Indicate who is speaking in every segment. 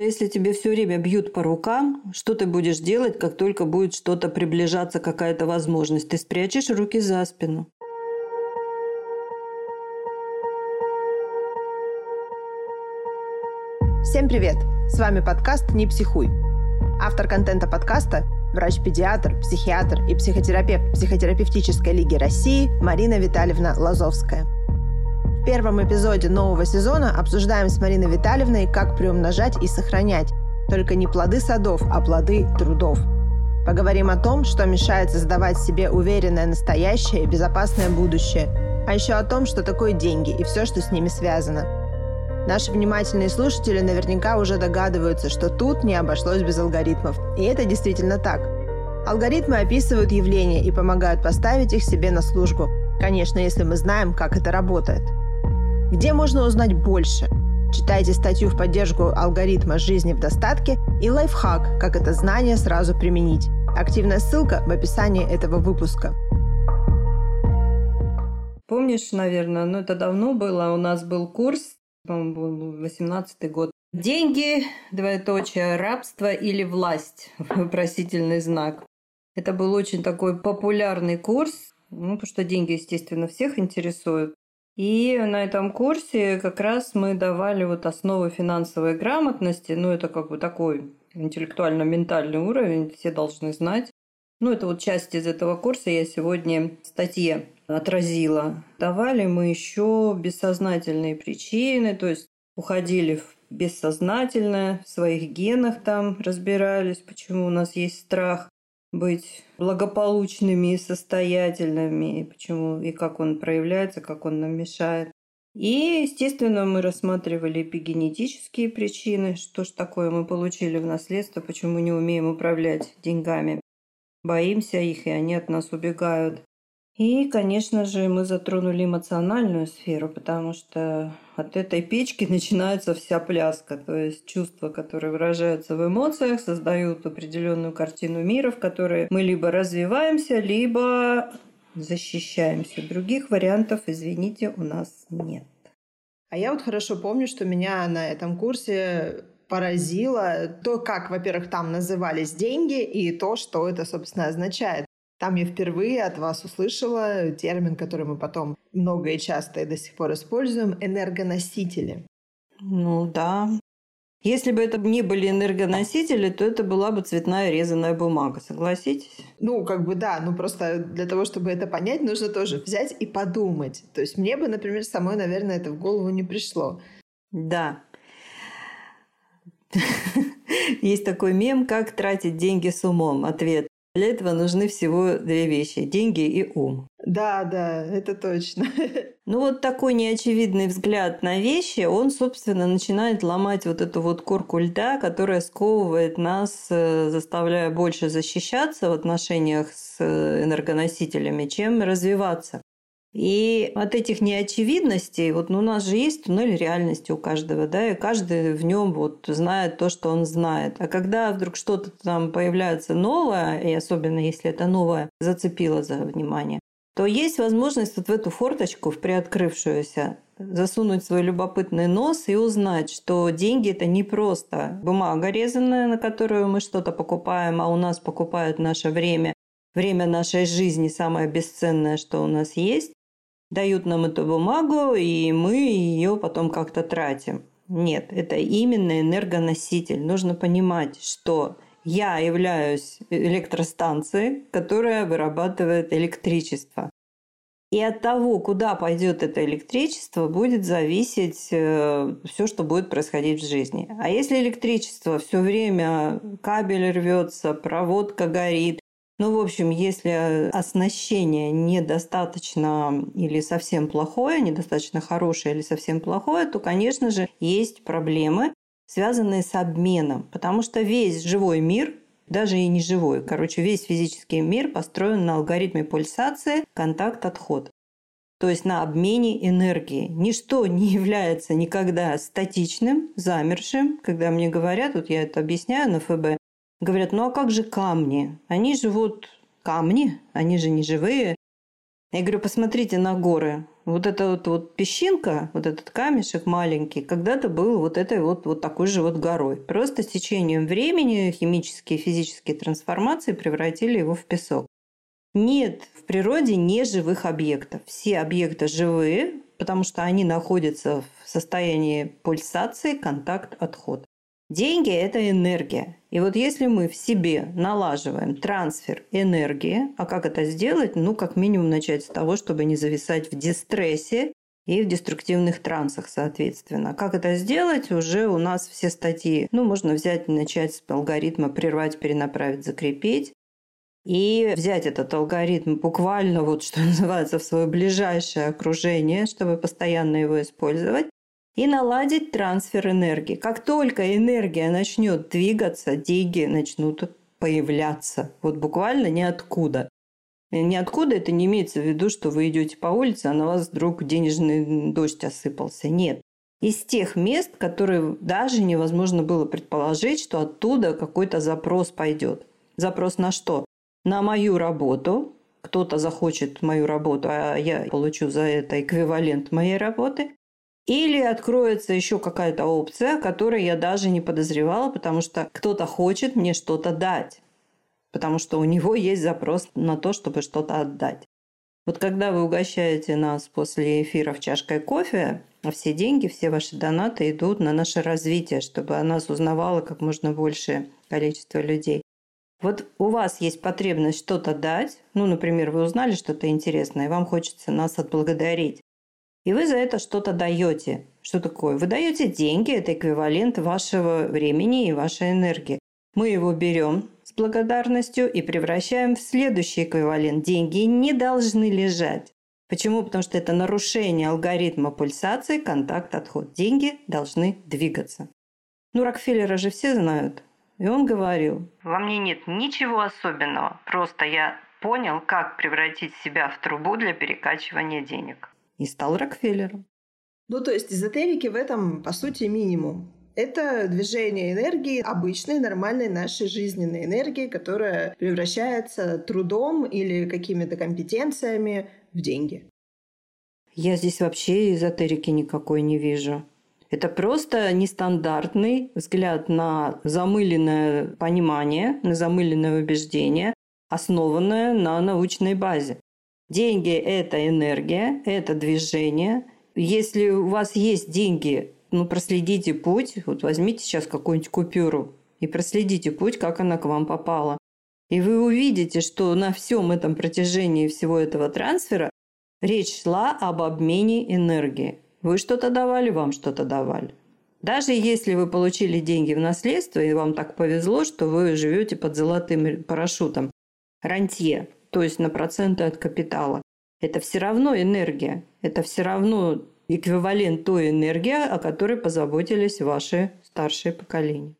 Speaker 1: Если тебе все время бьют по рукам, что ты будешь делать, как только будет что-то приближаться, какая-то возможность? Ты спрячешь руки за спину.
Speaker 2: Всем привет! С вами подкаст «Не психуй». Автор контента подкаста – врач-педиатр, психиатр и психотерапевт Психотерапевтической лиги России Марина Витальевна Лазовская – первом эпизоде нового сезона обсуждаем с Мариной Витальевной, как приумножать и сохранять только не плоды садов, а плоды трудов. Поговорим о том, что мешает создавать себе уверенное настоящее и безопасное будущее, а еще о том, что такое деньги и все, что с ними связано. Наши внимательные слушатели наверняка уже догадываются, что тут не обошлось без алгоритмов. И это действительно так. Алгоритмы описывают явления и помогают поставить их себе на службу. Конечно, если мы знаем, как это работает. Где можно узнать больше? Читайте статью в поддержку алгоритма жизни в достатке и лайфхак, как это знание сразу применить. Активная ссылка в описании этого выпуска.
Speaker 1: Помнишь, наверное, ну это давно было, у нас был курс, по-моему, был 18 год. Деньги, двоеточие, рабство или власть, вопросительный знак. Это был очень такой популярный курс, ну, потому что деньги, естественно, всех интересуют. И на этом курсе как раз мы давали вот основы финансовой грамотности. Ну, это как бы такой интеллектуально-ментальный уровень, все должны знать. Ну, это вот часть из этого курса я сегодня в статье отразила. Давали мы еще бессознательные причины, то есть уходили в бессознательное, в своих генах там разбирались, почему у нас есть страх быть благополучными и состоятельными, и почему и как он проявляется, как он нам мешает. И, естественно, мы рассматривали эпигенетические причины, что ж такое мы получили в наследство, почему не умеем управлять деньгами. Боимся их, и они от нас убегают. И, конечно же, мы затронули эмоциональную сферу, потому что от этой печки начинается вся пляска. То есть чувства, которые выражаются в эмоциях, создают определенную картину мира, в которой мы либо развиваемся, либо защищаемся. Других вариантов, извините, у нас нет.
Speaker 2: А я вот хорошо помню, что меня на этом курсе поразило то, как, во-первых, там назывались деньги, и то, что это, собственно, означает. Там я впервые от вас услышала термин, который мы потом много и часто и до сих пор используем – энергоносители.
Speaker 1: Ну да. Если бы это не были энергоносители, то это была бы цветная резаная бумага, согласитесь?
Speaker 2: Ну, как бы да, ну просто для того, чтобы это понять, нужно тоже взять и подумать. То есть мне бы, например, самой, наверное, это в голову не пришло.
Speaker 1: Да. Есть такой мем, как тратить деньги с умом. Ответ для этого нужны всего две вещи – деньги и ум.
Speaker 2: Да, да, это точно.
Speaker 1: Ну вот такой неочевидный взгляд на вещи, он, собственно, начинает ломать вот эту вот корку льда, которая сковывает нас, э, заставляя больше защищаться в отношениях с э, энергоносителями, чем развиваться. И от этих неочевидностей, вот ну, у нас же есть туннель реальности у каждого, да, и каждый в нем вот знает то, что он знает. А когда вдруг что-то там появляется новое, и особенно если это новое зацепило за внимание, то есть возможность вот в эту форточку, в приоткрывшуюся, засунуть свой любопытный нос и узнать, что деньги это не просто бумага резаная, на которую мы что-то покупаем, а у нас покупают наше время, время нашей жизни самое бесценное, что у нас есть, дают нам эту бумагу, и мы ее потом как-то тратим. Нет, это именно энергоноситель. Нужно понимать, что я являюсь электростанцией, которая вырабатывает электричество. И от того, куда пойдет это электричество, будет зависеть э, все, что будет происходить в жизни. А если электричество все время кабель рвется, проводка горит, ну, в общем, если оснащение недостаточно или совсем плохое, недостаточно хорошее или совсем плохое, то, конечно же, есть проблемы, связанные с обменом. Потому что весь живой мир, даже и не живой, короче, весь физический мир построен на алгоритме пульсации контакт-отход. То есть на обмене энергии. Ничто не является никогда статичным, замершим. Когда мне говорят, вот я это объясняю на ФБ, Говорят, ну а как же камни? Они живут камни, они же не живые. Я говорю, посмотрите на горы. Вот эта вот, вот песчинка, вот этот камешек маленький, когда-то был вот этой вот, вот такой же вот горой. Просто с течением времени химические и физические трансформации превратили его в песок. Нет в природе неживых объектов. Все объекты живые, потому что они находятся в состоянии пульсации, контакт, отход. Деньги – это энергия. И вот если мы в себе налаживаем трансфер энергии, а как это сделать? Ну, как минимум начать с того, чтобы не зависать в дистрессе и в деструктивных трансах, соответственно. Как это сделать? Уже у нас все статьи. Ну, можно взять и начать с алгоритма «прервать, перенаправить, закрепить». И взять этот алгоритм буквально, вот что называется, в свое ближайшее окружение, чтобы постоянно его использовать и наладить трансфер энергии. Как только энергия начнет двигаться, деньги начнут появляться. Вот буквально ниоткуда. Ниоткуда это не имеется в виду, что вы идете по улице, а на вас вдруг денежный дождь осыпался. Нет. Из тех мест, которые даже невозможно было предположить, что оттуда какой-то запрос пойдет. Запрос на что? На мою работу. Кто-то захочет мою работу, а я получу за это эквивалент моей работы. Или откроется еще какая-то опция, которой я даже не подозревала, потому что кто-то хочет мне что-то дать. Потому что у него есть запрос на то, чтобы что-то отдать. Вот когда вы угощаете нас после эфиров чашкой кофе, а все деньги, все ваши донаты идут на наше развитие, чтобы о нас узнавало как можно большее количество людей. Вот у вас есть потребность что-то дать, ну, например, вы узнали что-то интересное, и вам хочется нас отблагодарить и вы за это что-то даете. Что такое? Вы даете деньги, это эквивалент вашего времени и вашей энергии. Мы его берем с благодарностью и превращаем в следующий эквивалент. Деньги не должны лежать. Почему? Потому что это нарушение алгоритма пульсации, контакт, отход. Деньги должны двигаться. Ну, Рокфеллера же все знают. И он говорил, во мне нет ничего особенного, просто я понял, как превратить себя в трубу для перекачивания денег и стал Рокфеллером.
Speaker 2: Ну, то есть эзотерики в этом, по сути, минимум. Это движение энергии, обычной, нормальной нашей жизненной энергии, которая превращается трудом или какими-то компетенциями в деньги.
Speaker 1: Я здесь вообще эзотерики никакой не вижу. Это просто нестандартный взгляд на замыленное понимание, на замыленное убеждение, основанное на научной базе. Деньги – это энергия, это движение. Если у вас есть деньги, ну, проследите путь. Вот возьмите сейчас какую-нибудь купюру и проследите путь, как она к вам попала. И вы увидите, что на всем этом протяжении всего этого трансфера речь шла об обмене энергии. Вы что-то давали, вам что-то давали. Даже если вы получили деньги в наследство, и вам так повезло, что вы живете под золотым парашютом, рантье, то есть на проценты от капитала. Это все равно энергия. Это все равно эквивалент той энергии, о которой позаботились ваши старшие поколения.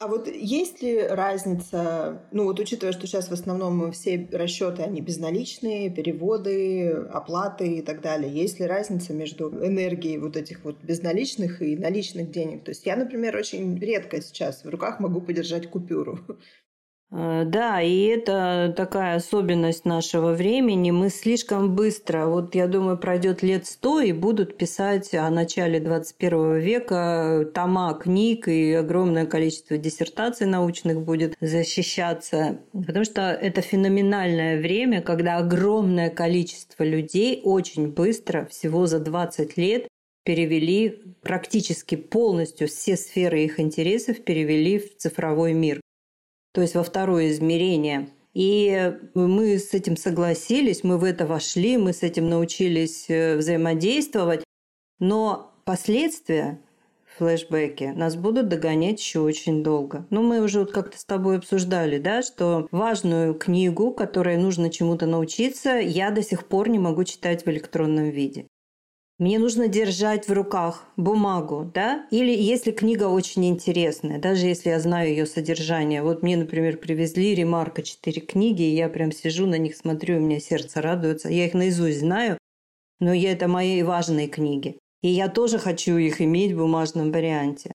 Speaker 2: А вот есть ли разница, ну вот учитывая, что сейчас в основном все расчеты, они безналичные, переводы, оплаты и так далее, есть ли разница между энергией вот этих вот безналичных и наличных денег? То есть я, например, очень редко сейчас в руках могу подержать купюру.
Speaker 1: Э, да, и это такая особенность нашего времени. Мы слишком быстро, вот я думаю, пройдет лет сто и будут писать о начале 21 века тома книг и огромное количество диссертаций научных будет защищаться. Потому что это феноменальное время, когда огромное количество людей очень быстро, всего за 20 лет, перевели практически полностью все сферы их интересов перевели в цифровой мир то есть во второе измерение. И мы с этим согласились, мы в это вошли, мы с этим научились э, взаимодействовать. Но последствия флешбеки нас будут догонять еще очень долго. Ну, мы уже вот как-то с тобой обсуждали, да, что важную книгу, которой нужно чему-то научиться, я до сих пор не могу читать в электронном виде. Мне нужно держать в руках бумагу, да? Или если книга очень интересная, даже если я знаю ее содержание. Вот мне, например, привезли Ремарка четыре книги, и я прям сижу на них, смотрю, у меня сердце радуется. Я их наизусть знаю, но я, это мои важные книги. И я тоже хочу их иметь в бумажном варианте.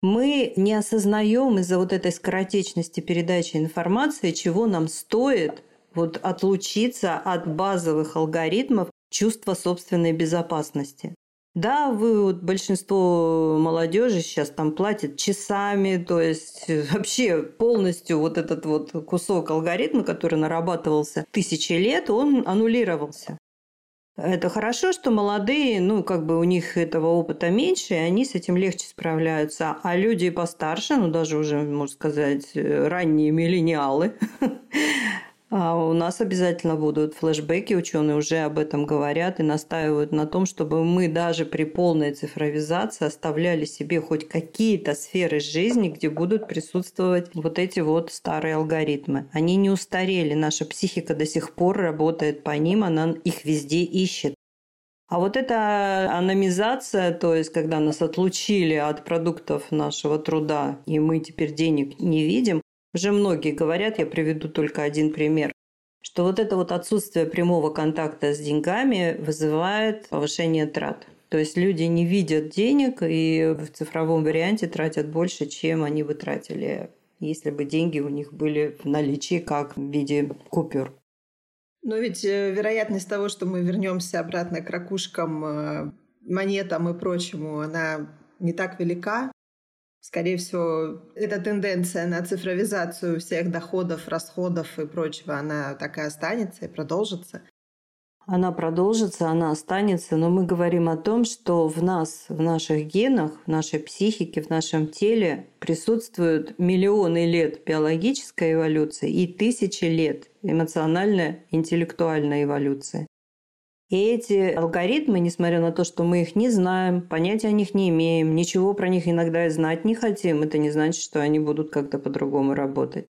Speaker 1: Мы не осознаем из-за вот этой скоротечности передачи информации, чего нам стоит вот отлучиться от базовых алгоритмов чувство собственной безопасности. Да, вы вот большинство молодежи сейчас там платит часами, то есть э, вообще полностью вот этот вот кусок алгоритма, который нарабатывался тысячи лет, он аннулировался. Это хорошо, что молодые, ну, как бы у них этого опыта меньше, и они с этим легче справляются. А люди постарше, ну, даже уже, можно сказать, э, ранние миллениалы, А у нас обязательно будут флешбеки, ученые уже об этом говорят и настаивают на том, чтобы мы даже при полной цифровизации оставляли себе хоть какие-то сферы жизни, где будут присутствовать вот эти вот старые алгоритмы. Они не устарели, наша психика до сих пор работает по ним, она их везде ищет. А вот эта аномизация, то есть когда нас отлучили от продуктов нашего труда, и мы теперь денег не видим, уже многие говорят, я приведу только один пример, что вот это вот отсутствие прямого контакта с деньгами вызывает повышение трат. То есть люди не видят денег и в цифровом варианте тратят больше, чем они бы тратили, если бы деньги у них были в наличии как в виде купюр.
Speaker 2: Но ведь э, вероятность того, что мы вернемся обратно к ракушкам, э, монетам и прочему, она не так велика. Скорее всего, эта тенденция на цифровизацию всех доходов, расходов и прочего, она так и останется и продолжится.
Speaker 1: Она продолжится, она останется, но мы говорим о том, что в нас, в наших генах, в нашей психике, в нашем теле присутствуют миллионы лет биологической эволюции и тысячи лет эмоциональной, интеллектуальной эволюции. И эти алгоритмы, несмотря на то, что мы их не знаем, понятия о них не имеем, ничего про них иногда и знать не хотим, это не значит, что они будут как-то по-другому работать.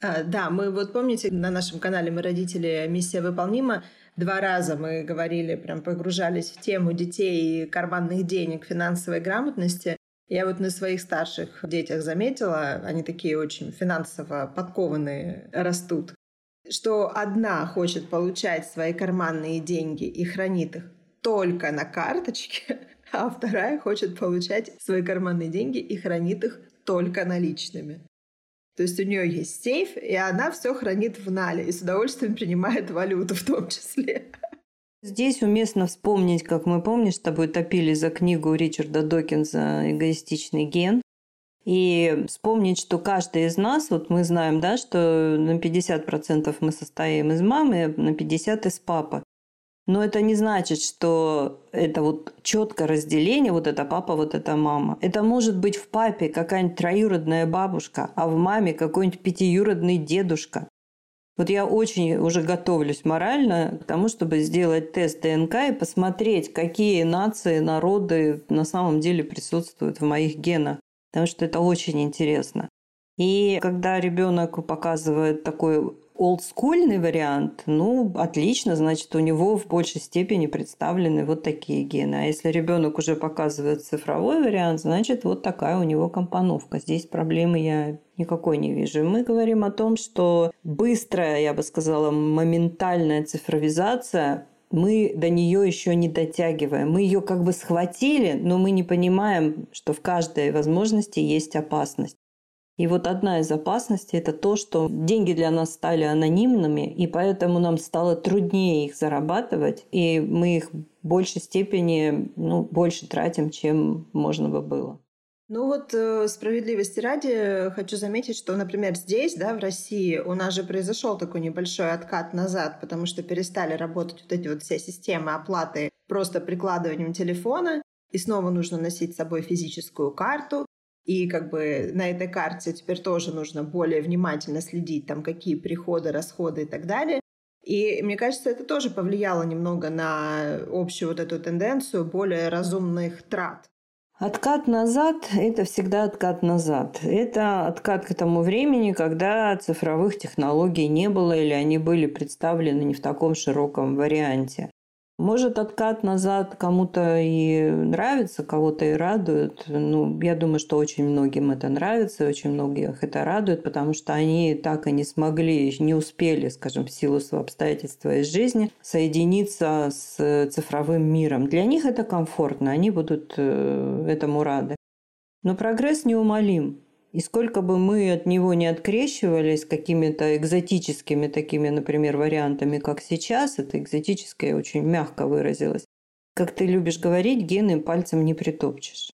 Speaker 2: А, да, мы вот помните, на нашем канале «Мы родители. Миссия выполнима» два раза мы говорили, прям погружались в тему детей и карманных денег, финансовой грамотности. Я вот на своих старших детях заметила, они такие очень финансово подкованные растут что одна хочет получать свои карманные деньги и хранит их только на карточке, а вторая хочет получать свои карманные деньги и хранит их только наличными. То есть у нее есть сейф, и она все хранит в нале и с удовольствием принимает валюту в том числе.
Speaker 1: Здесь уместно вспомнить, как мы, помнишь, с тобой топили за книгу Ричарда Докинза «Эгоистичный ген», и вспомнить, что каждый из нас, вот мы знаем, да, что на 50% мы состоим из мамы, на 50% из папы. Но это не значит, что это вот четкое разделение, вот это папа, вот это мама. Это может быть в папе какая-нибудь троюродная бабушка, а в маме какой-нибудь пятиюродный дедушка. Вот я очень уже готовлюсь морально к тому, чтобы сделать тест ДНК и посмотреть, какие нации, народы на самом деле присутствуют в моих генах потому что это очень интересно. И когда ребенок показывает такой олдскульный вариант, ну, отлично, значит, у него в большей степени представлены вот такие гены. А если ребенок уже показывает цифровой вариант, значит, вот такая у него компоновка. Здесь проблемы я никакой не вижу. Мы говорим о том, что быстрая, я бы сказала, моментальная цифровизация мы до нее еще не дотягиваем. Мы ее как бы схватили, но мы не понимаем, что в каждой возможности есть опасность. И вот одна из опасностей – это то, что деньги для нас стали анонимными, и поэтому нам стало труднее их зарабатывать, и мы их в большей степени, ну, больше тратим, чем можно бы было.
Speaker 2: Ну вот э, справедливости ради хочу заметить, что, например, здесь, да, в России, у нас же произошел такой небольшой откат назад, потому что перестали работать вот эти вот все системы оплаты просто прикладыванием телефона, и снова нужно носить с собой физическую карту, и как бы на этой карте теперь тоже нужно более внимательно следить, там, какие приходы, расходы и так далее. И мне кажется, это тоже повлияло немного на общую вот эту тенденцию более разумных трат.
Speaker 1: Откат назад – это всегда откат назад. Это откат к тому времени, когда цифровых технологий не было или они были представлены не в таком широком варианте. Может, откат назад кому-то и нравится, кого-то и радует. Ну, я думаю, что очень многим это нравится, очень многих это радует, потому что они так и не смогли, не успели, скажем, в силу своего обстоятельства из жизни соединиться с цифровым миром. Для них это комфортно, они будут э, этому рады. Но прогресс неумолим. И сколько бы мы от него не открещивались какими-то экзотическими такими, например, вариантами, как сейчас, это экзотическое очень мягко выразилось, как ты любишь говорить, гены пальцем не притопчешь.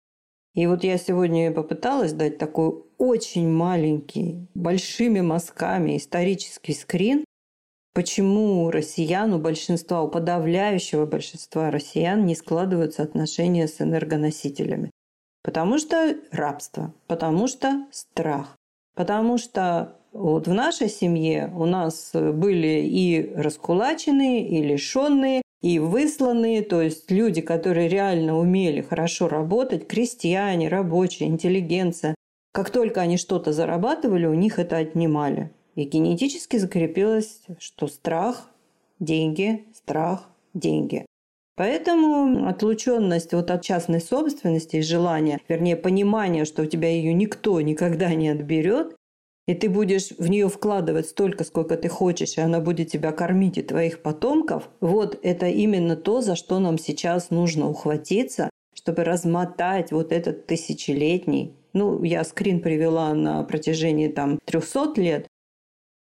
Speaker 1: И вот я сегодня попыталась дать такой очень маленький, большими мазками исторический скрин, почему у россиян, у большинства, у подавляющего большинства россиян не складываются отношения с энергоносителями. Потому что рабство, потому что страх, потому что вот в нашей семье у нас были и раскулаченные, и лишенные, и высланные, то есть люди, которые реально умели хорошо работать, крестьяне, рабочие, интеллигенция. Как только они что-то зарабатывали, у них это отнимали. И генетически закрепилось, что страх, деньги, страх, деньги. Поэтому отлученность вот от частной собственности и желания, вернее, понимание, что у тебя ее никто никогда не отберет, и ты будешь в нее вкладывать столько, сколько ты хочешь, и она будет тебя кормить и твоих потомков, вот это именно то, за что нам сейчас нужно ухватиться, чтобы размотать вот этот тысячелетний, ну, я скрин привела на протяжении там 300 лет,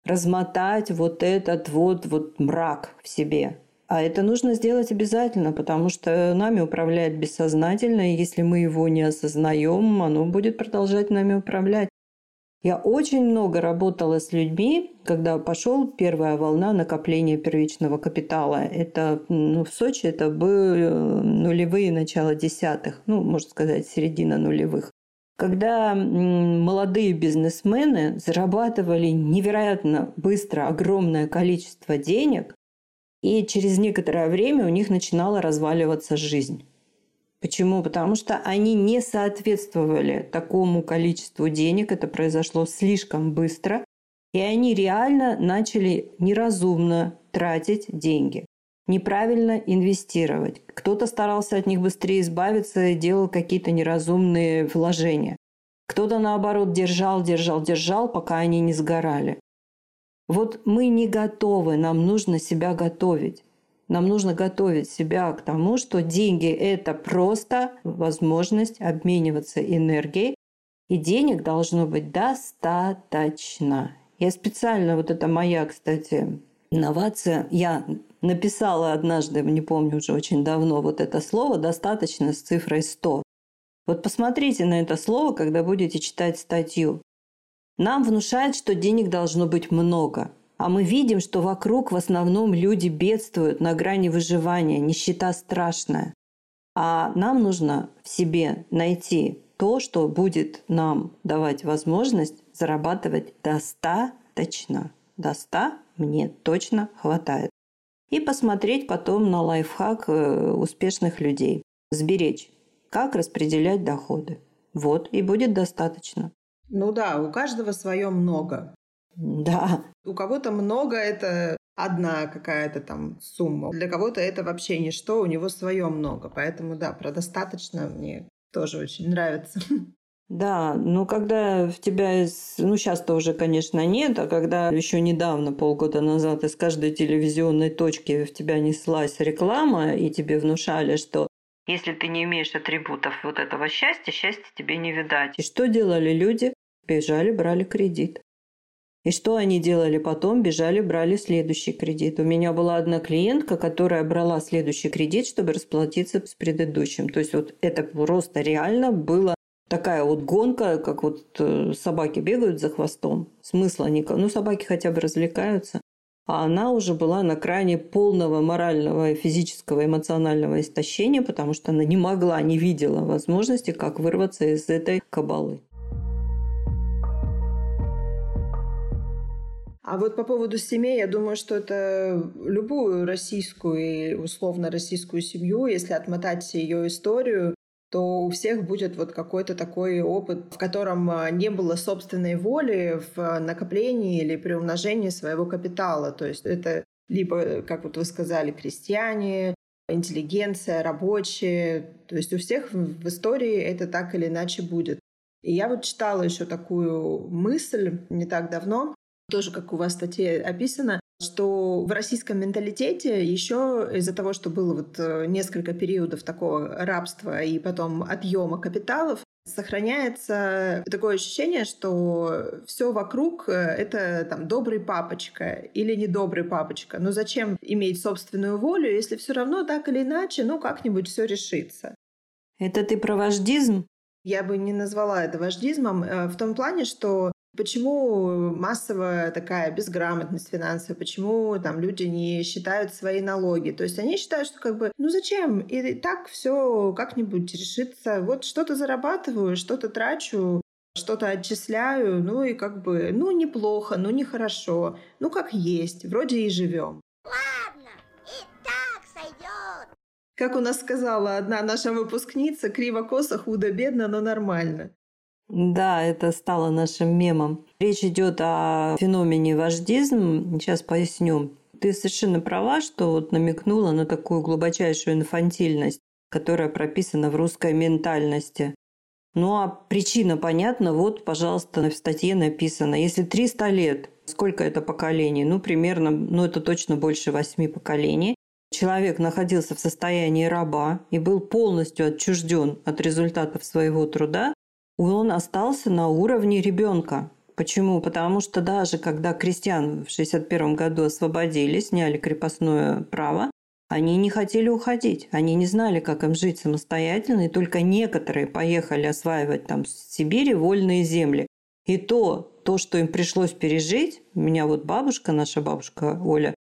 Speaker 1: размотать вот этот вот, вот мрак в себе, а это нужно сделать обязательно, потому что нами управляет бессознательно, и если мы его не осознаем, оно будет продолжать нами управлять. Я очень много работала с людьми, когда пошел первая волна накопления первичного капитала. Это ну, в Сочи это были э, нулевые, начало десятых, ну, можно сказать, середина нулевых. Когда молодые бизнесмены зарабатывали невероятно быстро огромное количество денег, и через некоторое время у них начинала разваливаться жизнь. Почему? Потому что они не соответствовали такому количеству денег, это произошло слишком быстро, и они реально начали неразумно тратить деньги, неправильно инвестировать. Кто-то старался от них быстрее избавиться и делал какие-то неразумные вложения. Кто-то, наоборот, держал, держал, держал, пока они не сгорали. Вот мы не готовы, нам нужно себя готовить. Нам нужно готовить себя к тому, что деньги – это просто возможность обмениваться энергией, и денег должно быть достаточно. Я специально, вот это моя, кстати, инновация, я написала однажды, не помню уже очень давно, вот это слово «достаточно» с цифрой 100. Вот посмотрите на это слово, когда будете читать статью. Нам внушают, что денег должно быть много. А мы видим, что вокруг в основном люди бедствуют на грани выживания, нищета страшная. А нам нужно в себе найти то, что будет нам давать возможность зарабатывать достаточно. До 100 мне точно хватает. И посмотреть потом на лайфхак э, успешных людей. Сберечь. Как распределять доходы. Вот, и будет достаточно.
Speaker 2: Ну да, у каждого свое много.
Speaker 1: Да.
Speaker 2: У кого-то много это одна какая-то там сумма. Для кого-то это вообще ничто, у него свое много. Поэтому да, про достаточно мне тоже очень нравится.
Speaker 1: Да, ну когда в тебя, из, ну сейчас-то уже, конечно, нет, а когда еще недавно, полгода назад, из каждой телевизионной точки в тебя неслась реклама, и тебе внушали, что если ты не имеешь атрибутов вот этого счастья, счастья тебе не видать. И что делали люди? Бежали, брали кредит. И что они делали потом? Бежали, брали следующий кредит. У меня была одна клиентка, которая брала следующий кредит, чтобы расплатиться с предыдущим. То есть вот это просто реально было такая вот гонка, как вот э, собаки бегают за хвостом. Смысла никакого. Ну, собаки хотя бы развлекаются а она уже была на крайне полного морального, физического, эмоционального истощения, потому что она не могла, не видела возможности, как вырваться из этой кабалы.
Speaker 2: А вот по поводу семей, я думаю, что это любую российскую и условно российскую семью, если отмотать ее историю, то у всех будет вот какой-то такой опыт, в котором а, не было собственной воли в накоплении или приумножении своего капитала. То есть это либо, как вот вы сказали, крестьяне, интеллигенция, рабочие. То есть у всех в истории это так или иначе будет. И я вот читала еще такую мысль не так давно, тоже как у вас в статье описано, что в российском менталитете еще из-за того, что было вот э, несколько периодов такого рабства и потом отъема капиталов, сохраняется такое ощущение, что все вокруг э, это там добрый папочка или недобрый папочка. Но зачем иметь собственную волю, если все равно так или иначе, ну как-нибудь все решится?
Speaker 1: Это ты про вождизм?
Speaker 2: Я бы не назвала это вождизмом э, в том плане, что Почему массовая такая безграмотность финансовая? Почему там люди не считают свои налоги? То есть они считают, что как бы, ну зачем? И так все как-нибудь решится. Вот что-то зарабатываю, что-то трачу, что-то отчисляю, ну и как бы, ну неплохо, ну нехорошо, ну как есть, вроде и живем. Ладно, и так сойдет. Как у нас сказала одна наша выпускница, криво-косо, худо-бедно, но нормально.
Speaker 1: Да, это стало нашим мемом. Речь идет о феномене вождизм. Сейчас поясню. Ты совершенно права, что вот намекнула на такую глубочайшую инфантильность, которая прописана в русской ментальности. Ну а причина понятна, вот, пожалуйста, в статье написано, если 300 лет, сколько это поколений? Ну, примерно, ну это точно больше восьми поколений. Человек находился в состоянии раба и был полностью отчужден от результатов своего труда, он остался на уровне ребенка. Почему? Потому что даже когда крестьян в 61 году освободили, сняли крепостное право, они не хотели уходить, они не знали, как им жить самостоятельно, и только некоторые поехали осваивать там в Сибири вольные земли. И то, то, что им пришлось пережить, у меня вот бабушка, наша бабушка Оля,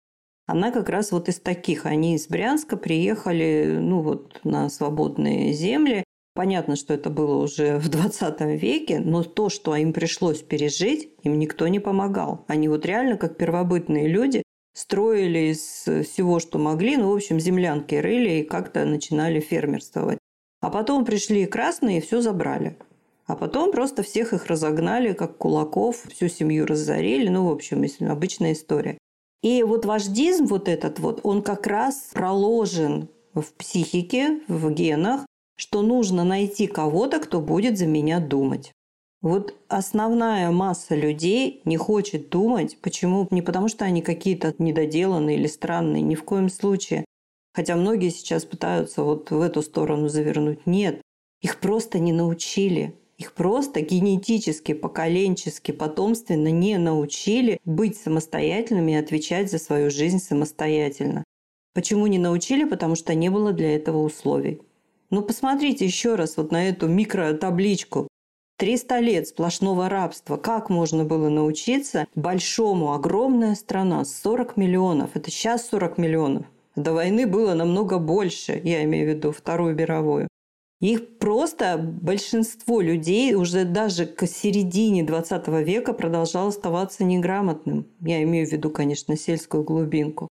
Speaker 1: она как раз вот из таких. Они из Брянска приехали ну, вот, на свободные земли, Понятно, что это было уже в 20 веке, но то, что им пришлось пережить, им никто не помогал. Они вот реально, как первобытные люди, строили из всего, что могли, ну, в общем, землянки рыли и как-то начинали фермерствовать. А потом пришли красные и все забрали. А потом просто всех их разогнали, как кулаков, всю семью разорили. Ну, в общем, обычная история. И вот вождизм вот этот вот, он как раз проложен в психике, в генах, что нужно найти кого-то, кто будет за меня думать. Вот основная масса людей не хочет думать. Почему? Не потому, что они какие-то недоделанные или странные, ни в коем случае. Хотя многие сейчас пытаются вот в эту сторону завернуть. Нет, их просто не научили. Их просто генетически, поколенчески, потомственно не научили быть самостоятельными и отвечать за свою жизнь самостоятельно. Почему не научили? Потому что не было для этого условий. Ну, посмотрите еще раз вот на эту микротабличку. 300 лет сплошного рабства. Как можно было научиться большому, огромная страна, 40 миллионов. Это сейчас 40 миллионов. До войны было намного больше, я имею в виду Вторую мировую. Их просто большинство людей уже даже к середине 20 века продолжало оставаться неграмотным. Я имею в виду, конечно, сельскую глубинку.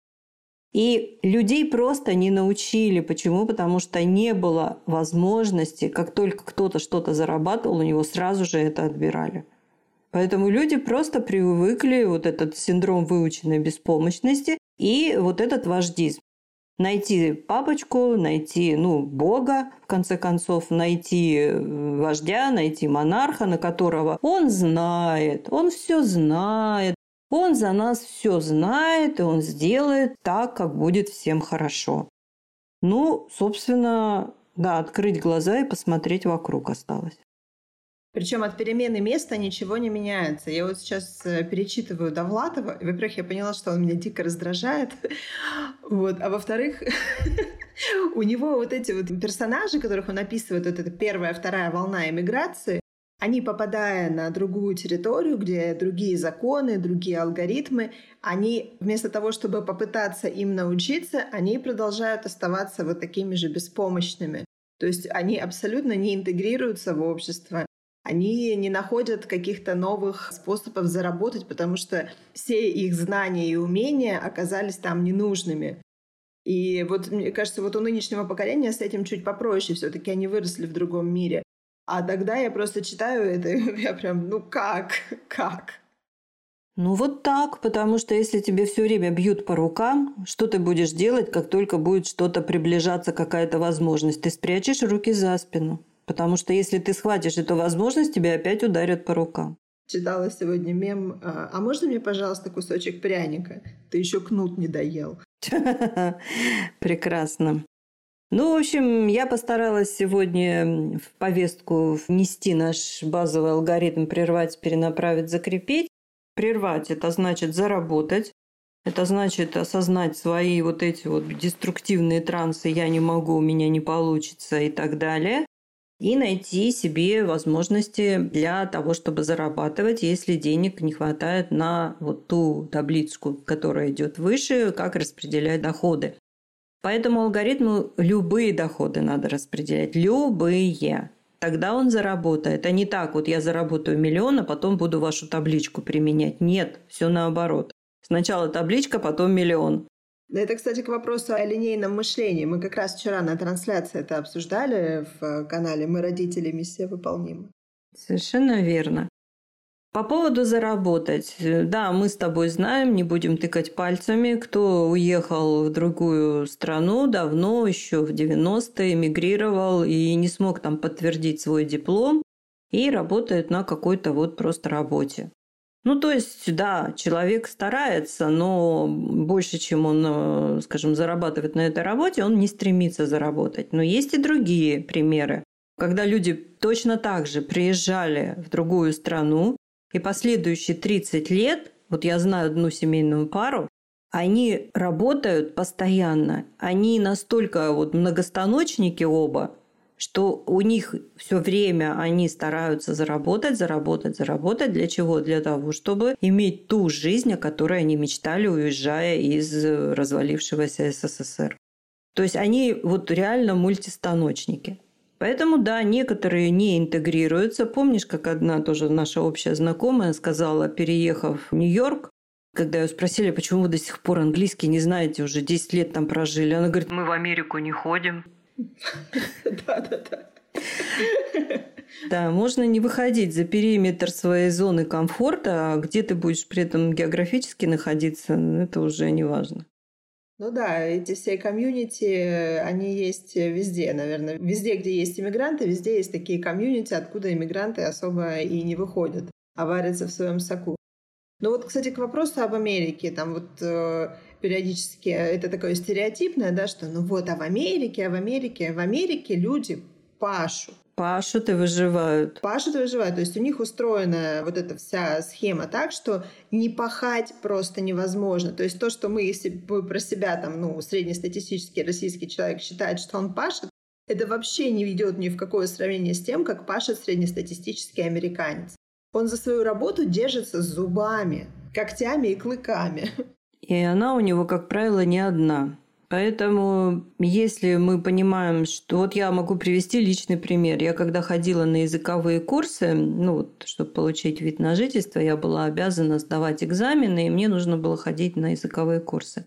Speaker 1: И людей просто не научили. Почему? Потому что не было возможности, как только кто-то что-то зарабатывал, у него сразу же это отбирали. Поэтому люди просто привыкли вот этот синдром выученной беспомощности и вот этот вождизм. Найти папочку, найти ну, Бога, в конце концов, найти э, вождя, найти монарха, на которого он знает, он все знает, он за нас все знает, и он сделает так, как будет всем хорошо. Ну, собственно, да, открыть глаза и посмотреть вокруг осталось.
Speaker 2: Причем от перемены места ничего не меняется. Я вот сейчас э, перечитываю Довлатова, и, во-первых, я поняла, что он меня дико раздражает. Вот. А во-вторых, у него вот эти вот персонажи, которых он описывает, вот эта первая, вторая волна эмиграции, они, попадая на другую территорию, где другие законы, другие алгоритмы, они вместо того, чтобы попытаться им научиться, они продолжают оставаться вот такими же беспомощными. То есть они абсолютно не интегрируются в общество, они не находят каких-то новых способов заработать, потому что все их знания и умения оказались там ненужными. И вот, мне кажется, вот у нынешнего поколения с этим чуть попроще. Все-таки они выросли в другом мире. А тогда я просто читаю это, и я прям, ну как, как?
Speaker 1: Ну вот так, потому что если тебе все время бьют по рукам, что ты будешь делать, как только будет что-то приближаться, какая-то возможность? Ты спрячешь руки за спину. Потому что если ты схватишь эту возможность, тебя опять ударят по рукам.
Speaker 2: Читала сегодня мем, а, а можно мне, пожалуйста, кусочек пряника? Ты еще кнут не доел.
Speaker 1: Прекрасно. Ну, в общем, я постаралась сегодня в повестку внести наш базовый алгоритм «прервать, перенаправить, закрепить». Прервать – это значит заработать. Это значит осознать свои вот эти вот деструктивные трансы «я не могу, у меня не получится» и так далее. И найти себе возможности для того, чтобы зарабатывать, если денег не хватает на вот ту таблицу, которая идет выше, как распределять доходы. По этому алгоритму любые доходы надо распределять. Любые. Тогда он заработает. А не так, вот я заработаю миллион, а потом буду вашу табличку применять. Нет, все наоборот. Сначала табличка, потом миллион.
Speaker 2: Это, кстати, к вопросу о линейном мышлении. Мы как раз вчера на трансляции это обсуждали в канале «Мы родители, миссия выполнима».
Speaker 1: Совершенно верно. По поводу заработать. Да, мы с тобой знаем, не будем тыкать пальцами, кто уехал в другую страну давно, еще в 90-е, эмигрировал и не смог там подтвердить свой диплом и работает на какой-то вот просто работе. Ну, то есть, да, человек старается, но больше, чем он, э, скажем, зарабатывает на этой работе, он не стремится заработать. Но есть и другие примеры, когда люди точно так же приезжали в другую страну, и последующие 30 лет, вот я знаю одну семейную пару, они работают постоянно. Они настолько вот многостаночники оба, что у них все время они стараются заработать, заработать, заработать. Для чего? Для того, чтобы иметь ту жизнь, о которой они мечтали, уезжая из развалившегося СССР. То есть они вот реально мультистаночники. Поэтому, да, некоторые не интегрируются. Помнишь, как одна тоже наша общая знакомая сказала, переехав в Нью-Йорк, когда ее спросили, почему вы до сих пор английский не знаете, уже 10 лет там прожили. Она говорит, мы в Америку не ходим.
Speaker 2: Да-да-да.
Speaker 1: Да, можно не выходить за периметр своей зоны комфорта, а где ты будешь при этом географически находиться, это уже не важно.
Speaker 2: Ну да, эти все комьюнити, они есть везде, наверное. Везде, где есть иммигранты, везде есть такие комьюнити, откуда иммигранты особо и не выходят, а варятся в своем соку. Ну вот, кстати, к вопросу об Америке, там вот э, периодически это такое стереотипное, да, что ну вот, а в Америке, а в Америке, в Америке люди пашут.
Speaker 1: Пашут и выживают.
Speaker 2: Пашут и выживают. То есть у них устроена вот эта вся схема так, что не пахать просто невозможно. То есть то, что мы, если мы про себя, там, ну, среднестатистический российский человек считает, что он пашет, это вообще не ведет ни в какое сравнение с тем, как пашет среднестатистический американец. Он за свою работу держится зубами, когтями и клыками.
Speaker 1: И она у него, как правило, не одна. Поэтому, если мы понимаем, что... Вот я могу привести личный пример. Я когда ходила на языковые курсы, ну, вот, чтобы получить вид на жительство, я была обязана сдавать экзамены, и мне нужно было ходить на языковые курсы.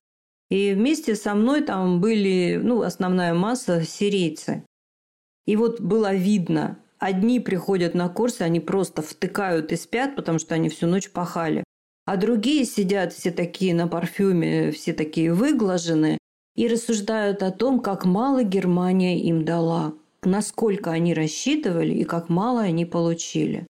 Speaker 1: И вместе со мной там были, ну, основная масса сирийцы. И вот было видно, одни приходят на курсы, они просто втыкают и спят, потому что они всю ночь пахали. А другие сидят все такие на парфюме, все такие выглаженные, и рассуждают о том, как мало Германия им дала, насколько они рассчитывали и как мало они получили.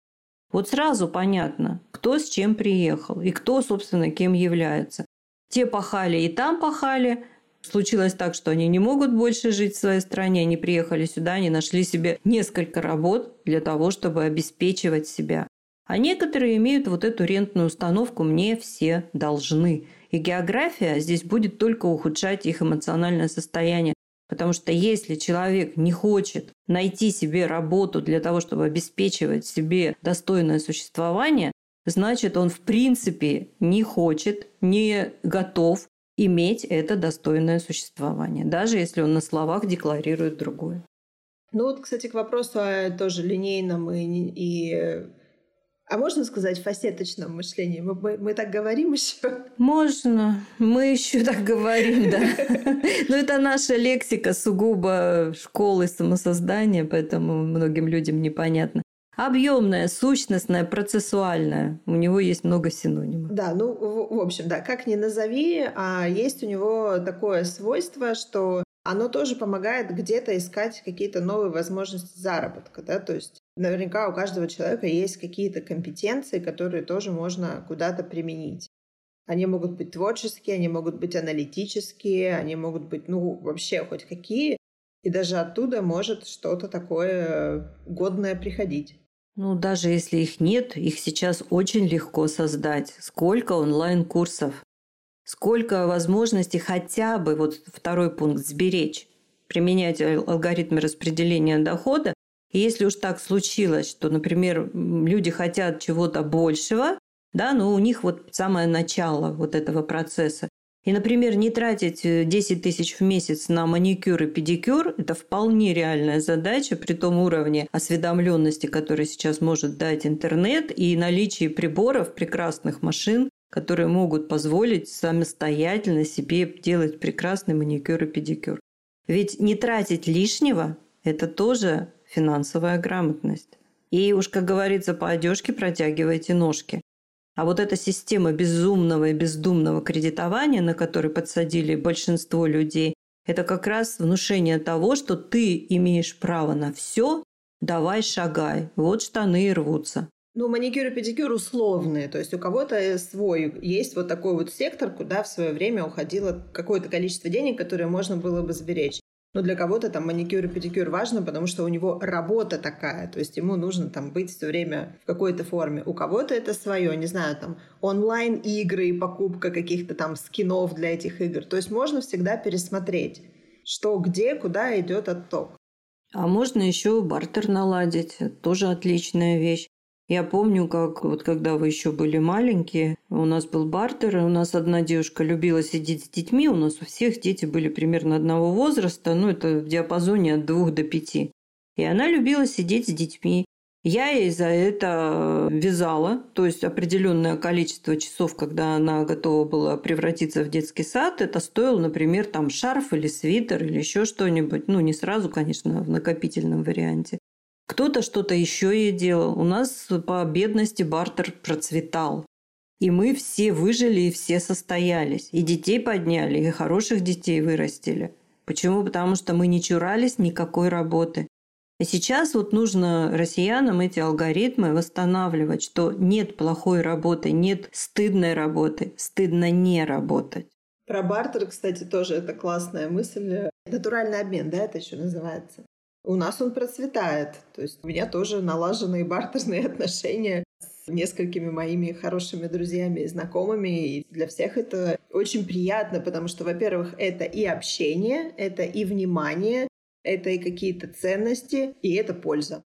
Speaker 1: Вот сразу понятно, кто с чем приехал и кто, собственно, кем является. Те пахали и там пахали. Случилось так, что они не могут больше жить в своей стране. Они приехали сюда, они нашли себе несколько работ для того, чтобы обеспечивать себя. А некоторые имеют вот эту рентную установку «мне все должны». И география здесь будет только ухудшать их эмоциональное состояние. Потому что если человек не хочет найти себе работу для того, чтобы обеспечивать себе достойное существование, значит, он в принципе не хочет, не готов иметь это достойное существование, даже если он на словах декларирует другое.
Speaker 2: Ну вот, кстати, к вопросу о тоже линейном и, и а можно сказать фасеточном мышлении? Мы, мы, мы так говорим еще?
Speaker 1: Можно. Мы еще так говорим, да. Но это наша лексика сугубо школы самосоздания, поэтому многим людям непонятно. Объемная, сущностная, процессуальная. У него есть много синонимов.
Speaker 2: Да, ну, в, в общем, да, как ни назови, а есть у него такое свойство, что оно тоже помогает где-то искать какие-то новые возможности заработка, да, то есть наверняка у каждого человека есть какие-то компетенции, которые тоже можно куда-то применить. Они могут быть творческие, они могут быть аналитические, они могут быть, ну, вообще хоть какие. И даже оттуда может что-то такое годное приходить.
Speaker 1: Ну, даже если их нет, их сейчас очень легко создать. Сколько онлайн-курсов, сколько возможностей хотя бы, вот второй пункт, сберечь, применять алгоритмы распределения дохода. И если уж так случилось, что, например, люди хотят чего-то большего, да, но у них вот самое начало вот этого процесса. И, например, не тратить 10 э, тысяч в месяц на маникюр и педикюр – это вполне реальная задача при том уровне осведомленности, который сейчас может дать интернет, и наличии приборов, прекрасных машин, которые могут позволить самостоятельно себе делать прекрасный маникюр и педикюр. Ведь не тратить лишнего – это тоже финансовая грамотность. И уж, как говорится, по одежке протягивайте ножки. А вот эта система безумного и бездумного кредитования, на который подсадили большинство людей, это как раз внушение того, что ты имеешь право на все, давай шагай. Вот штаны и рвутся.
Speaker 2: Ну, маникюр и педикюр условные. То есть у кого-то свой есть вот такой вот сектор, куда в свое время уходило какое-то количество денег, которое можно было бы сберечь. Но для кого-то там маникюр и педикюр важно, потому что у него работа такая, то есть ему нужно там быть все время в какой-то форме. У кого-то это свое, не знаю, там онлайн-игры и покупка каких-то там скинов для этих игр. То есть можно всегда пересмотреть, что где, куда идет отток.
Speaker 1: А можно еще бартер наладить, тоже отличная вещь. Я помню, как вот когда вы еще были маленькие, у нас был бартер, и у нас одна девушка любила сидеть с детьми, у нас у всех дети были примерно одного возраста, ну это в диапазоне от двух до пяти. И она любила сидеть с детьми. Я ей за это вязала, то есть определенное количество часов, когда она готова была превратиться в детский сад, это стоило, например, там шарф или свитер или еще что-нибудь. Ну, не сразу, конечно, в накопительном варианте. Кто-то что-то еще и делал. У нас по бедности бартер процветал. И мы все выжили и все состоялись. И детей подняли, и хороших детей вырастили. Почему? Потому что мы не чурались никакой работы. И сейчас вот нужно россиянам эти алгоритмы восстанавливать, что нет плохой работы, нет стыдной работы, стыдно не работать.
Speaker 2: Про бартер, кстати, тоже это классная мысль. Натуральный обмен, да, это еще называется. У нас он процветает. То есть у меня тоже налаженные бартерные отношения с несколькими моими хорошими друзьями и знакомыми. И для всех это очень приятно, потому что, во-первых, это и общение, это и внимание, это и какие-то ценности, и это польза.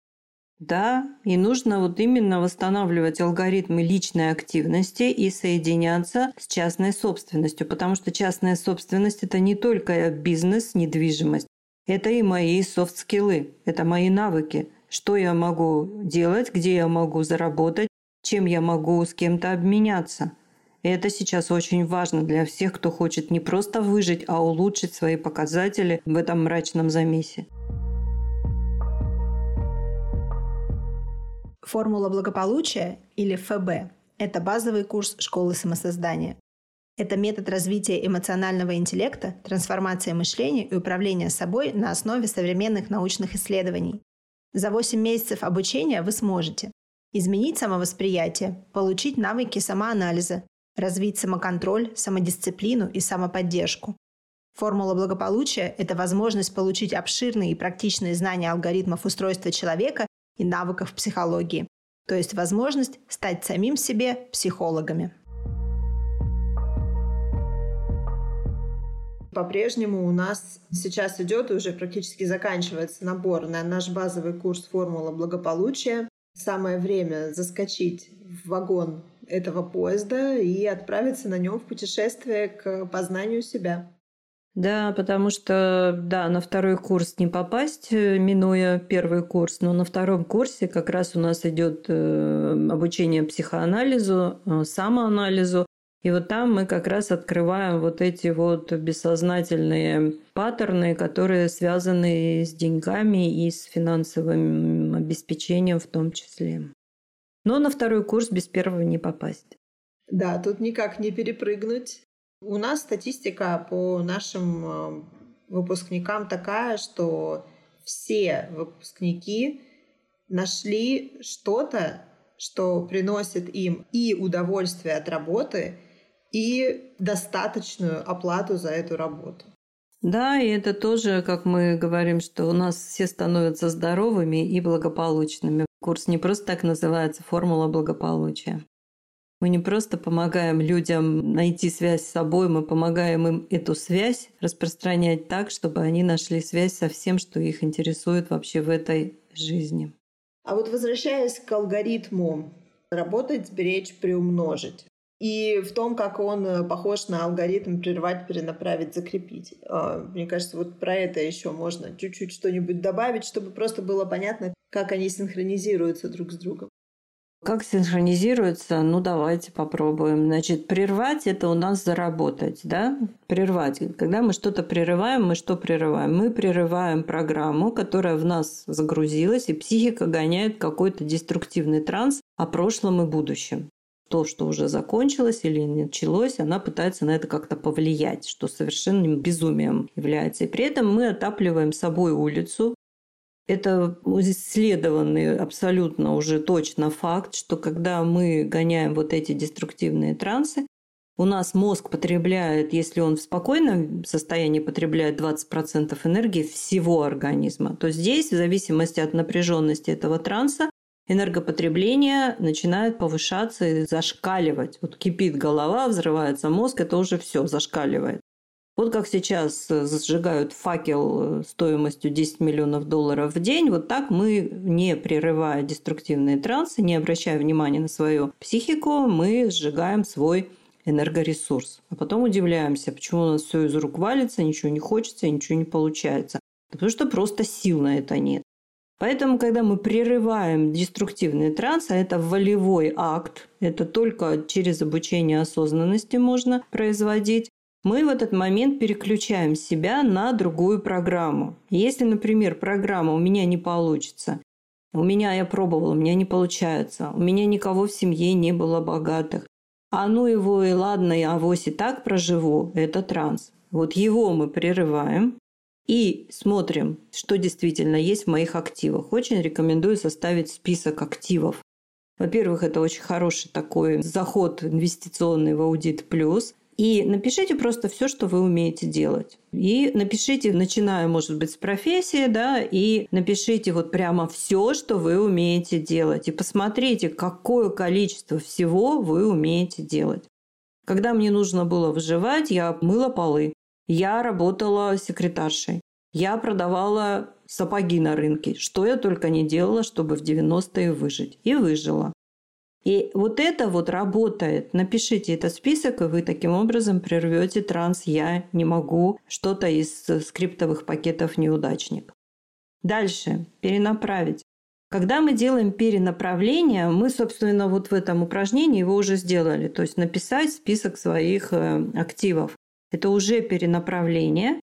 Speaker 1: Да, и нужно вот именно восстанавливать алгоритмы личной активности и соединяться с частной собственностью, потому что частная собственность – это не только бизнес, недвижимость, это и мои софт-скиллы, это мои навыки. Что я могу делать, где я могу заработать, чем я могу с кем-то обменяться. Это сейчас очень важно для всех, кто хочет не просто выжить, а улучшить свои показатели в этом мрачном замесе.
Speaker 2: Формула благополучия или ФБ – это базовый курс школы самосоздания. Это метод развития эмоционального интеллекта, трансформация мышления и управления собой на основе современных научных исследований. За 8 месяцев обучения вы сможете изменить самовосприятие, получить навыки самоанализа, развить самоконтроль, самодисциплину и самоподдержку. Формула благополучия – это возможность получить обширные и практичные знания алгоритмов устройства человека и навыков психологии, то есть возможность стать самим себе психологами. По-прежнему у нас сейчас идет и уже практически заканчивается набор на наш базовый курс «Формула благополучия». Самое время заскочить в вагон этого поезда и отправиться на нем в путешествие к познанию себя.
Speaker 1: Да, потому что, да, на второй курс не попасть, э, минуя первый курс, но на втором курсе как раз у нас идет э, обучение психоанализу, э, самоанализу, и вот там мы как раз открываем вот эти вот бессознательные паттерны, которые связаны с деньгами и с финансовым обеспечением в том числе. Но на второй курс без первого не попасть.
Speaker 2: Да, тут никак не перепрыгнуть. У нас статистика по нашим э, выпускникам такая, что все выпускники нашли что-то, что приносит им и удовольствие от работы, и достаточную оплату за эту работу.
Speaker 1: Да, и это тоже, как мы говорим, что у нас все становятся здоровыми и благополучными. Курс не просто так называется «Формула благополучия». Мы не просто помогаем людям найти связь с собой, мы помогаем им эту связь распространять так, чтобы они нашли связь со всем, что их интересует вообще в этой жизни.
Speaker 2: А вот возвращаясь к алгоритму работать, сберечь, приумножить и в том, как он э, похож на алгоритм прервать, перенаправить, закрепить. А, мне кажется, вот про это еще можно чуть-чуть что-нибудь добавить, чтобы просто было понятно, как они синхронизируются друг с другом.
Speaker 1: Как синхронизируется? Ну, давайте попробуем. Значит, прервать – это у нас заработать, да? Прервать. Когда мы что-то прерываем, мы что прерываем? Мы прерываем программу, которая в нас загрузилась, и психика гоняет какой-то деструктивный транс о прошлом и будущем то, что уже закончилось или началось, она пытается на это как-то повлиять, что совершенным безумием является. И при этом мы отапливаем собой улицу. Это исследованный абсолютно уже точно факт, что когда мы гоняем вот эти деструктивные трансы, у нас мозг потребляет, если он в спокойном состоянии потребляет 20% энергии всего организма, то здесь, в зависимости от напряженности этого транса, энергопотребление начинает повышаться и зашкаливать. Вот кипит голова, взрывается мозг, это уже все зашкаливает. Вот как сейчас зажигают факел стоимостью 10 миллионов долларов в день, вот так мы, не прерывая деструктивные трансы, не обращая внимания на свою психику, мы сжигаем свой энергоресурс. А потом удивляемся, почему у нас все из рук валится, ничего не хочется, ничего не получается. Потому что просто сил на это нет. Поэтому, когда мы прерываем деструктивный транс, а это волевой акт, это только через обучение осознанности можно производить, мы в этот момент переключаем себя на другую программу. Если, например, программа «у меня не получится», «у меня я пробовала, у меня не получается», «у меня никого в семье не было богатых», «а ну его и ладно, я авось и так проживу» – это транс. Вот его мы прерываем, и смотрим, что действительно есть в моих активах. Очень рекомендую составить список активов. Во-первых, это очень хороший такой заход инвестиционный в аудит плюс. И напишите просто все, что вы умеете делать. И напишите, начиная, может быть, с профессии, да, и напишите вот прямо все, что вы умеете делать. И посмотрите, какое количество всего вы умеете делать. Когда мне нужно было выживать, я мыла полы. Я работала секретаршей. Я продавала сапоги на рынке. Что я только не делала, чтобы в 90-е выжить. И выжила. И вот это вот работает. Напишите этот список, и вы таким образом прервете транс «я не могу», что-то из скриптовых пакетов «неудачник». Дальше. Перенаправить. Когда мы делаем перенаправление, мы, собственно, вот в этом упражнении его уже сделали. То есть написать список своих э, активов. Это уже перенаправление.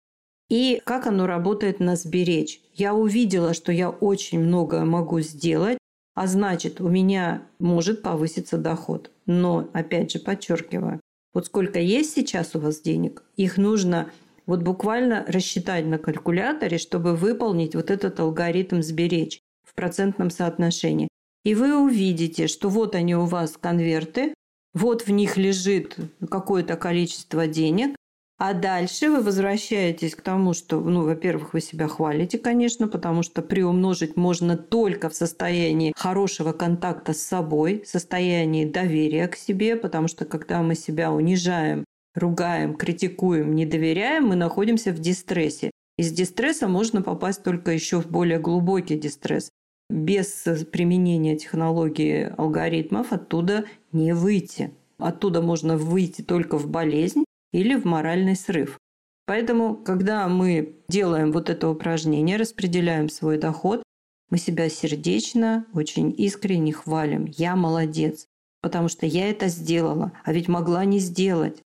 Speaker 1: И как оно работает на сберечь. Я увидела, что я очень много могу сделать, а значит, у меня может повыситься доход. Но, опять же, подчеркиваю, вот сколько есть сейчас у вас денег, их нужно вот буквально рассчитать на калькуляторе, чтобы выполнить вот этот алгоритм сберечь в процентном соотношении. И вы увидите, что вот они у вас конверты, вот в них лежит какое-то количество денег, а дальше вы возвращаетесь к тому, что, ну, во-первых, вы себя хвалите, конечно, потому что приумножить можно только в состоянии хорошего контакта с собой, состоянии доверия к себе, потому что когда мы себя унижаем, ругаем, критикуем, не доверяем, мы находимся в дистрессе. Из дистресса можно попасть только еще в более глубокий дистресс. Без применения технологии алгоритмов оттуда не выйти. Оттуда можно выйти только в болезнь, или в моральный срыв. Поэтому, когда мы делаем вот это упражнение, распределяем свой доход, мы себя сердечно, очень искренне хвалим. Я молодец, потому что я это сделала, а ведь могла не сделать.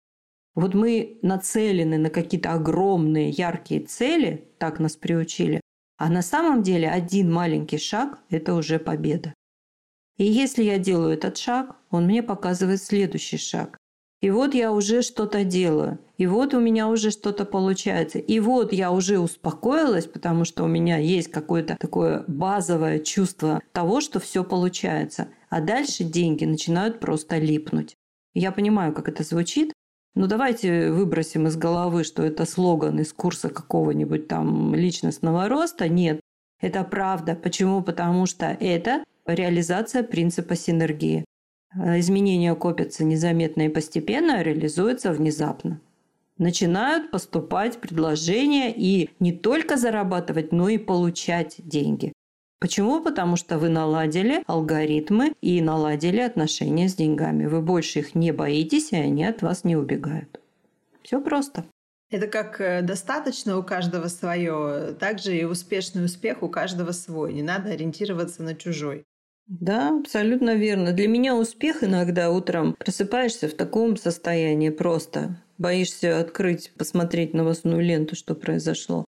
Speaker 1: Вот мы нацелены на какие-то огромные, яркие цели, так нас приучили, а на самом деле один маленький шаг – это уже победа. И если я делаю этот шаг, он мне показывает следующий шаг. И вот я уже что-то делаю. И вот у меня уже что-то получается. И вот я уже успокоилась, потому что у меня есть какое-то такое базовое чувство того, что все получается. А дальше деньги начинают просто липнуть. Я понимаю, как это звучит, Ну давайте выбросим из головы, что это слоган из курса какого-нибудь там личностного роста. Нет, это правда. Почему? Потому что это реализация принципа синергии. Изменения копятся незаметно и постепенно, а реализуются внезапно. Начинают поступать предложения и не только зарабатывать, но и получать деньги. Почему? Потому что вы наладили алгоритмы и наладили отношения с деньгами. Вы больше их не боитесь, и они от вас не убегают. Все просто.
Speaker 2: Это как э, достаточно у каждого свое, также и успешный успех у каждого свой. Не надо ориентироваться на чужой.
Speaker 1: Да, абсолютно верно. Для меня успех иногда утром просыпаешься в таком состоянии просто. Боишься открыть, посмотреть новостную ленту, что произошло.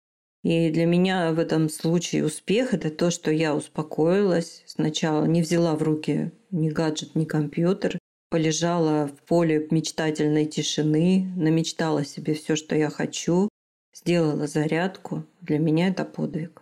Speaker 1: И для меня в этом случае успех – это то, что я успокоилась. Сначала не взяла в руки ни гаджет, ни компьютер. Полежала в поле мечтательной тишины, намечтала себе все, что я хочу, сделала зарядку. Для меня это подвиг.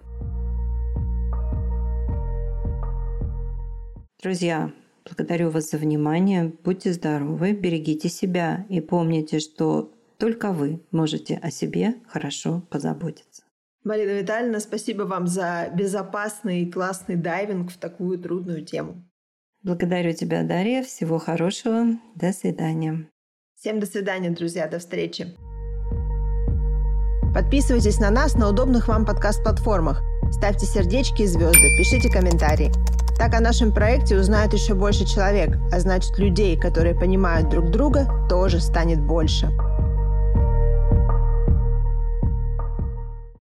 Speaker 1: Друзья, благодарю вас за внимание. Будьте здоровы, берегите себя и помните, что только вы можете о себе хорошо позаботиться.
Speaker 2: Марина Витальевна, спасибо вам за безопасный и классный дайвинг в такую трудную тему.
Speaker 1: Благодарю тебя, Дарья. Всего хорошего. До свидания.
Speaker 2: Всем до свидания, друзья. До встречи. Подписывайтесь на нас на удобных вам подкаст-платформах. Ставьте сердечки и звезды, пишите комментарии. Так о нашем проекте узнает еще больше человек, а значит людей, которые понимают друг друга, тоже станет больше.